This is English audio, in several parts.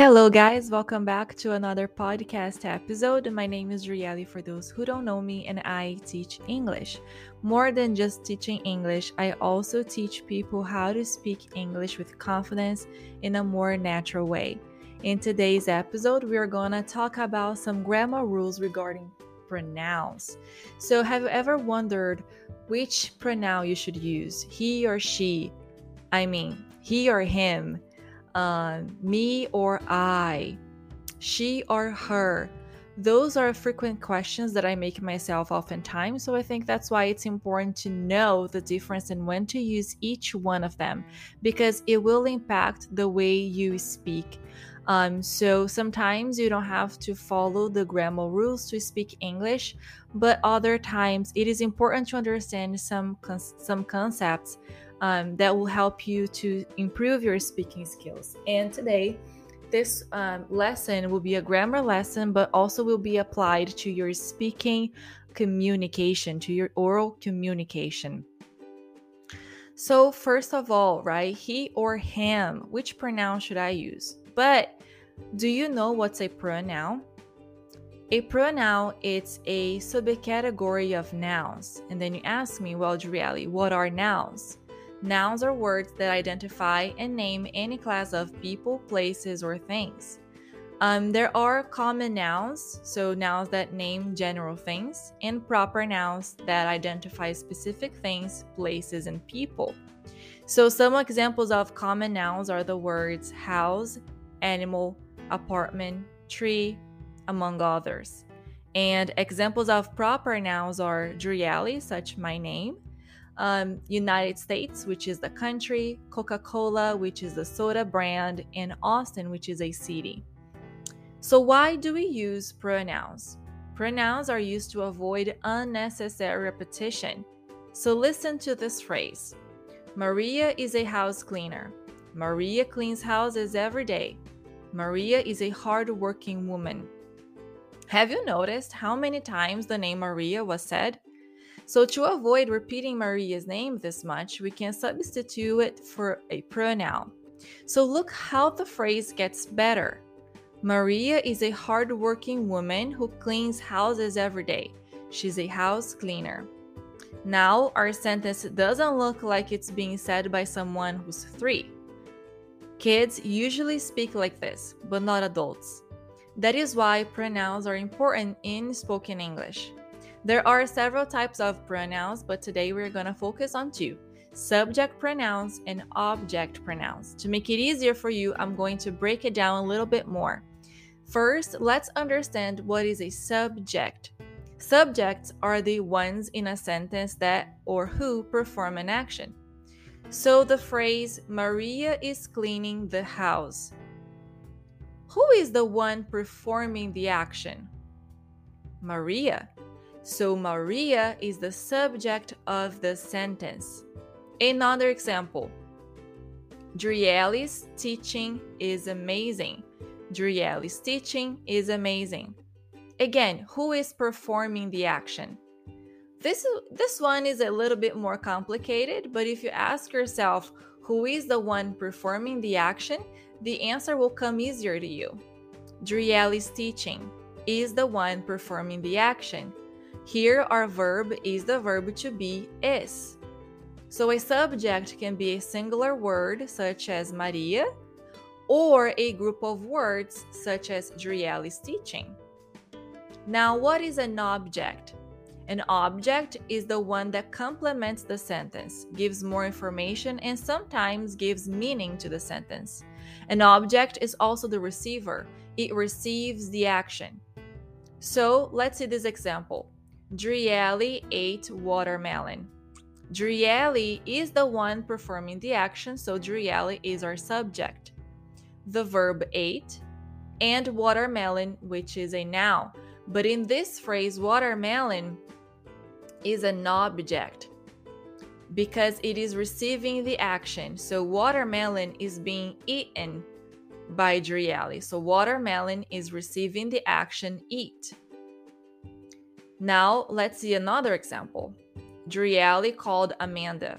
Hello, guys. Welcome back to another podcast episode. My name is Rieli for those who don't know me, and I teach English. More than just teaching English, I also teach people how to speak English with confidence in a more natural way. In today's episode, we are going to talk about some grammar rules regarding pronouns. So, have you ever wondered which pronoun you should use? He or she? I mean, he or him? Uh, me or I, she or her. Those are frequent questions that I make myself oftentimes, so I think that's why it's important to know the difference and when to use each one of them because it will impact the way you speak. Um, so sometimes you don't have to follow the grammar rules to speak English, but other times it is important to understand some some concepts um, that will help you to improve your speaking skills. And today, this um, lesson will be a grammar lesson, but also will be applied to your speaking communication, to your oral communication. So, first of all, right, he or him, which pronoun should I use? But do you know what's a pronoun? A pronoun is a subcategory of nouns. And then you ask me, well, Juliali, what are nouns? Nouns are words that identify and name any class of people, places, or things. Um, there are common nouns, so nouns that name general things, and proper nouns that identify specific things, places, and people. So, some examples of common nouns are the words house, animal, apartment, tree, among others. And examples of proper nouns are Drieli, such my name, um, United States, which is the country, Coca Cola, which is the soda brand, and Austin, which is a city. So, why do we use pronouns? Pronouns are used to avoid unnecessary repetition. So, listen to this phrase Maria is a house cleaner. Maria cleans houses every day. Maria is a hardworking woman. Have you noticed how many times the name Maria was said? So to avoid repeating Maria's name this much, we can substitute it for a pronoun. So look how the phrase gets better. Maria is a hardworking woman who cleans houses every day. She's a house cleaner. Now, our sentence doesn't look like it's being said by someone who's three. Kids usually speak like this, but not adults. That is why pronouns are important in spoken English. There are several types of pronouns, but today we're going to focus on two subject pronouns and object pronouns. To make it easier for you, I'm going to break it down a little bit more. First, let's understand what is a subject. Subjects are the ones in a sentence that or who perform an action. So the phrase Maria is cleaning the house. Who is the one performing the action? Maria. So Maria is the subject of the sentence. Another example Drieli's teaching is amazing. Drieli's teaching is amazing. Again, who is performing the action? This, this one is a little bit more complicated, but if you ask yourself who is the one performing the action, the answer will come easier to you. Drieli's teaching is the one performing the action. Here, our verb is the verb to be is. So, a subject can be a singular word, such as Maria, or a group of words, such as Drieli's teaching. Now, what is an object? An object is the one that complements the sentence, gives more information, and sometimes gives meaning to the sentence. An object is also the receiver, it receives the action. So, let's see this example. Drieli ate watermelon. Drieli is the one performing the action, so Drieli is our subject. The verb ate and watermelon, which is a noun. But in this phrase, watermelon is an object because it is receiving the action. So watermelon is being eaten by Drieli. So watermelon is receiving the action eat. Now, let's see another example. Drieli called Amanda.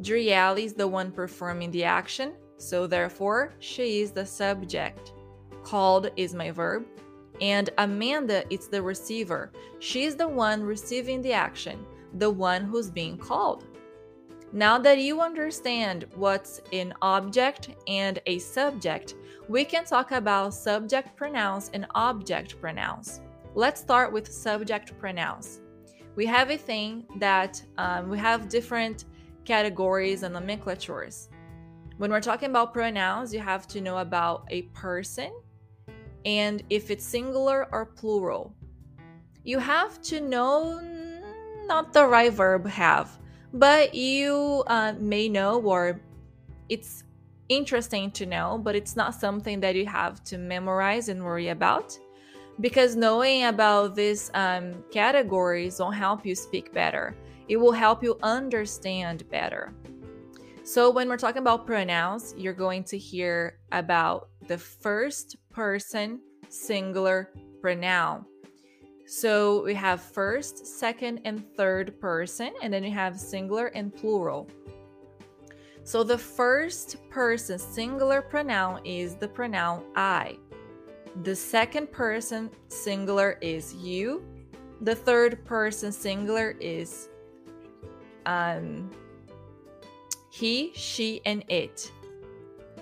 Drieli is the one performing the action, so therefore she is the subject. called is my verb, and Amanda is the receiver. She's the one receiving the action, the one who's being called. Now that you understand what's an object and a subject, we can talk about subject pronouns and object pronouns. Let's start with subject pronouns. We have a thing that um, we have different categories and nomenclatures. When we're talking about pronouns, you have to know about a person and if it's singular or plural. You have to know not the right verb have, but you uh, may know or it's interesting to know, but it's not something that you have to memorize and worry about because knowing about these um, categories will help you speak better. It will help you understand better. So, when we're talking about pronouns, you're going to hear about the first person singular pronoun. So, we have first, second, and third person, and then you have singular and plural. So, the first person singular pronoun is the pronoun I. The second person singular is you. The third person singular is um, he, she, and it.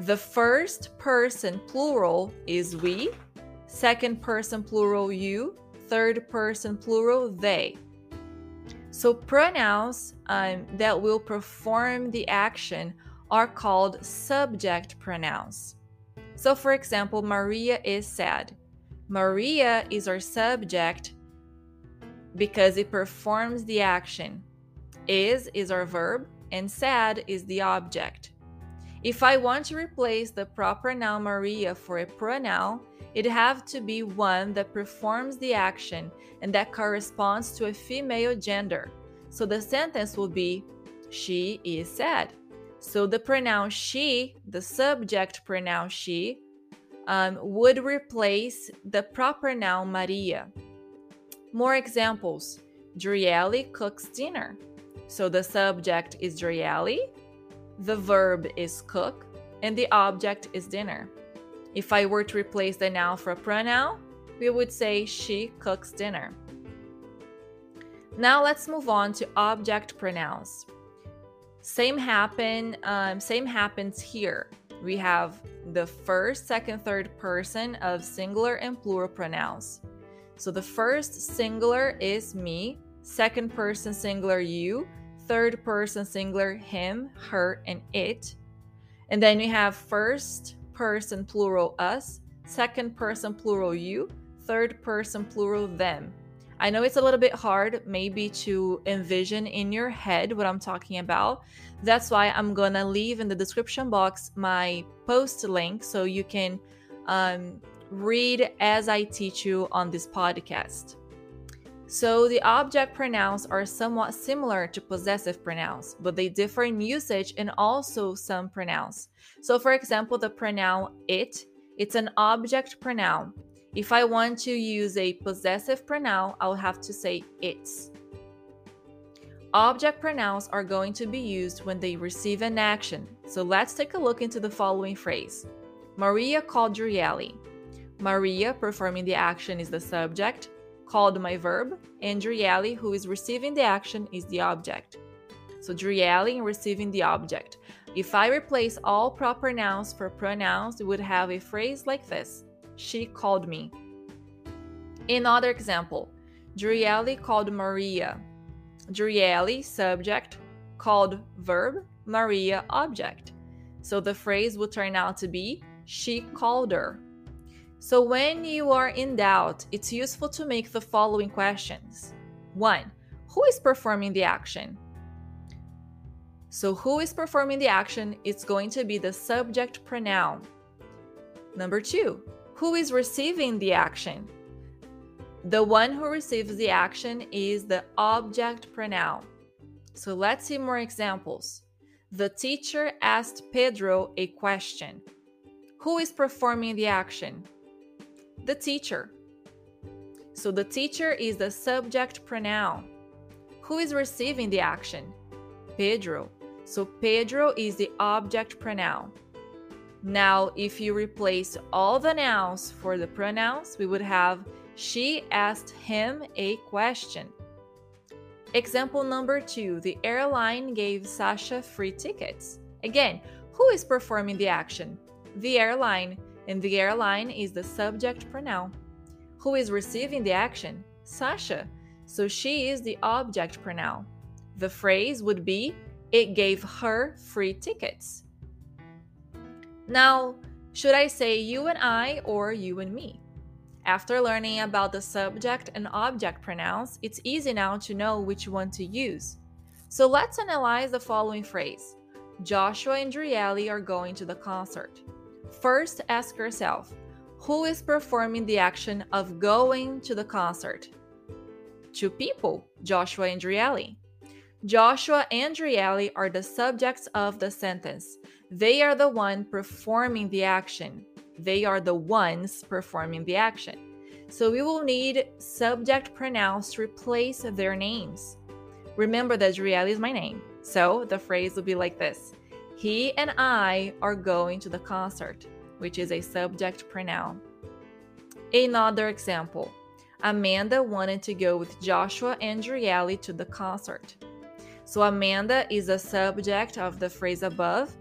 The first person plural is we, second person plural you, third person plural they. So pronouns um, that will perform the action are called subject pronouns. So, for example, Maria is sad. Maria is our subject because it performs the action. Is is our verb, and sad is the object. If I want to replace the proper noun Maria for a pronoun, it have to be one that performs the action and that corresponds to a female gender. So the sentence will be she is sad. So the pronoun she, the subject pronoun she, um, would replace the proper noun Maria. More examples Drielli cooks dinner. So the subject is Drielli, the verb is cook, and the object is dinner. If I were to replace the noun for a pronoun, we would say she cooks dinner. Now let's move on to object pronouns. Same happen, um, same happens here. We have the first, second, third person of singular and plural pronouns. So the first singular is me, second person singular you, third person singular him, her, and it. And then we have first person plural us, second person plural you, third person plural them. I know it's a little bit hard maybe to envision in your head what I'm talking about. That's why I'm gonna leave in the description box my post link so you can um, read as I teach you on this podcast. So the object pronouns are somewhat similar to possessive pronouns, but they differ in usage and also some pronouns. So for example, the pronoun it, it's an object pronoun. If I want to use a possessive pronoun, I'll have to say its. Object pronouns are going to be used when they receive an action. So let's take a look into the following phrase. Maria called Drielli. Maria performing the action is the subject, called my verb, and Drielli, who is receiving the action, is the object. So Drielli receiving the object. If I replace all proper nouns for pronouns, we would have a phrase like this She called me. Another example Drielli called Maria. Drielli, subject, called verb, Maria, object. So the phrase would turn out to be She called her. So, when you are in doubt, it's useful to make the following questions 1. Who is performing the action? So, who is performing the action? It's going to be the subject pronoun. Number 2. Who is receiving the action? The one who receives the action is the object pronoun. So, let's see more examples. The teacher asked Pedro a question. Who is performing the action? the teacher. So the teacher is the subject pronoun. Who is receiving the action? Pedro. So Pedro is the object pronoun. Now, if you replace all the nouns for the pronouns, we would have she asked him a question. Example number two the airline gave Sasha free tickets. Again, who is performing the action? The airline, and the airline is the subject pronoun. Who is receiving the action? Sasha. So she is the object pronoun. The phrase would be it gave her free tickets. Now, should I say you and I or you and me? After learning about the subject and object pronouns, it's easy now to know which one to use. So let's analyze the following phrase Joshua and Drielli are going to the concert. First, ask yourself who is performing the action of going to the concert? Two people, Joshua and Drielli. Joshua and Drielli are the subjects of the sentence. They are the one performing the action. They are the ones performing the action. So we will need subject pronouns to replace their names. Remember that Drielli is my name. So the phrase will be like this He and I are going to the concert, which is a subject pronoun. Another example Amanda wanted to go with Joshua and Drielli to the concert. So Amanda is the subject of the phrase above,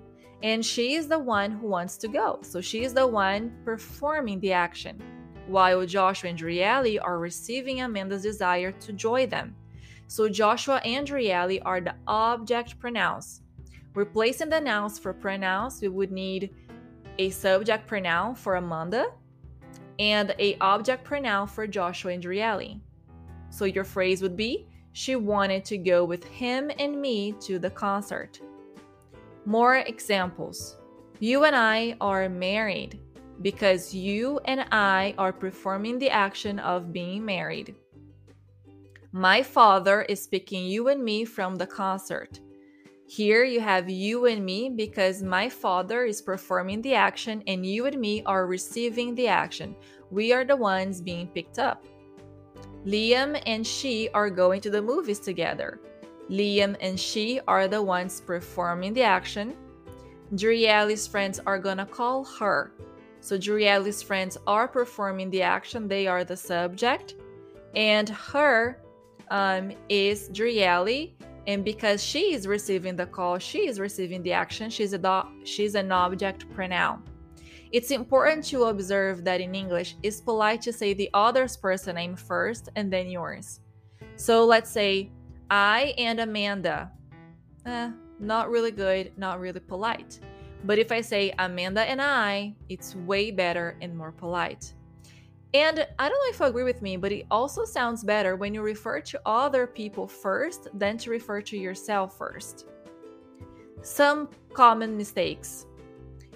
and she is the one who wants to go. So she is the one performing the action, while Joshua and Drielli are receiving Amanda's desire to join them. So Joshua and Drielli are the object pronouns. Replacing the nouns for pronouns, we would need a subject pronoun for Amanda and a object pronoun for Joshua and Drielli. So your phrase would be she wanted to go with him and me to the concert. More examples. You and I are married because you and I are performing the action of being married. My father is picking you and me from the concert. Here you have you and me because my father is performing the action and you and me are receiving the action. We are the ones being picked up. Liam and she are going to the movies together. Liam and she are the ones performing the action. Drielli's friends are gonna call her. So Drielli's friends are performing the action, they are the subject. And her um, is Drielli. And because she is receiving the call, she is receiving the action, she's, a do- she's an object pronoun. It's important to observe that in English, it's polite to say the other's person name first and then yours. So let's say, I and Amanda. Eh, not really good, not really polite. But if I say Amanda and I, it's way better and more polite. And I don't know if you agree with me, but it also sounds better when you refer to other people first than to refer to yourself first. Some common mistakes.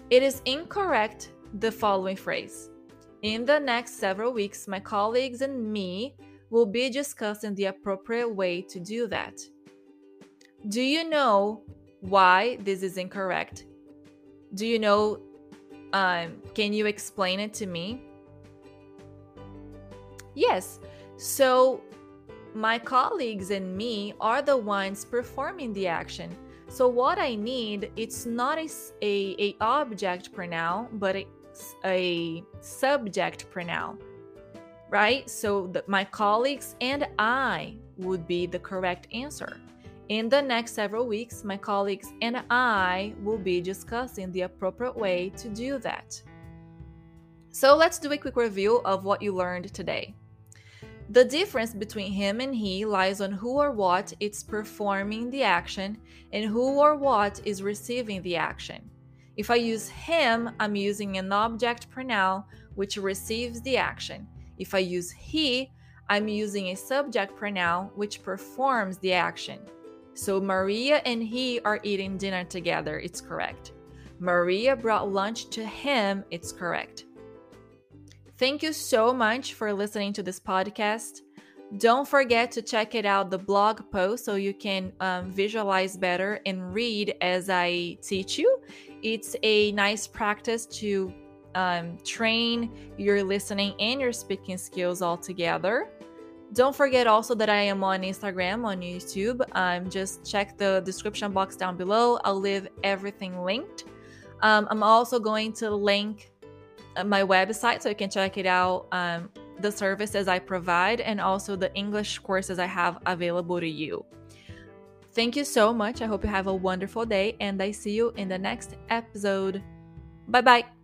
It is incorrect the following phrase. In the next several weeks, my colleagues and me will be discussing the appropriate way to do that. Do you know why this is incorrect? Do you know? Um, can you explain it to me? Yes. So, my colleagues and me are the ones performing the action. So what I need, it's not a, a, a object pronoun, but a, a subject pronoun right? So the, my mm-hmm. colleagues and I would be the correct answer. In the next several weeks, my colleagues and I will be discussing the appropriate way to do that. So let's do a quick review of what you learned today. The difference between him and he lies on who or what is performing the action and who or what is receiving the action. If I use him, I'm using an object pronoun which receives the action. If I use he, I'm using a subject pronoun which performs the action. So Maria and he are eating dinner together, it's correct. Maria brought lunch to him, it's correct. Thank you so much for listening to this podcast. Don't forget to check it out, the blog post, so you can um, visualize better and read as I teach you. It's a nice practice to um, train your listening and your speaking skills all together. Don't forget also that I am on Instagram, on YouTube. Um, just check the description box down below. I'll leave everything linked. Um, I'm also going to link uh, my website so you can check it out. Um, the services I provide and also the English courses I have available to you. Thank you so much. I hope you have a wonderful day and I see you in the next episode. Bye bye.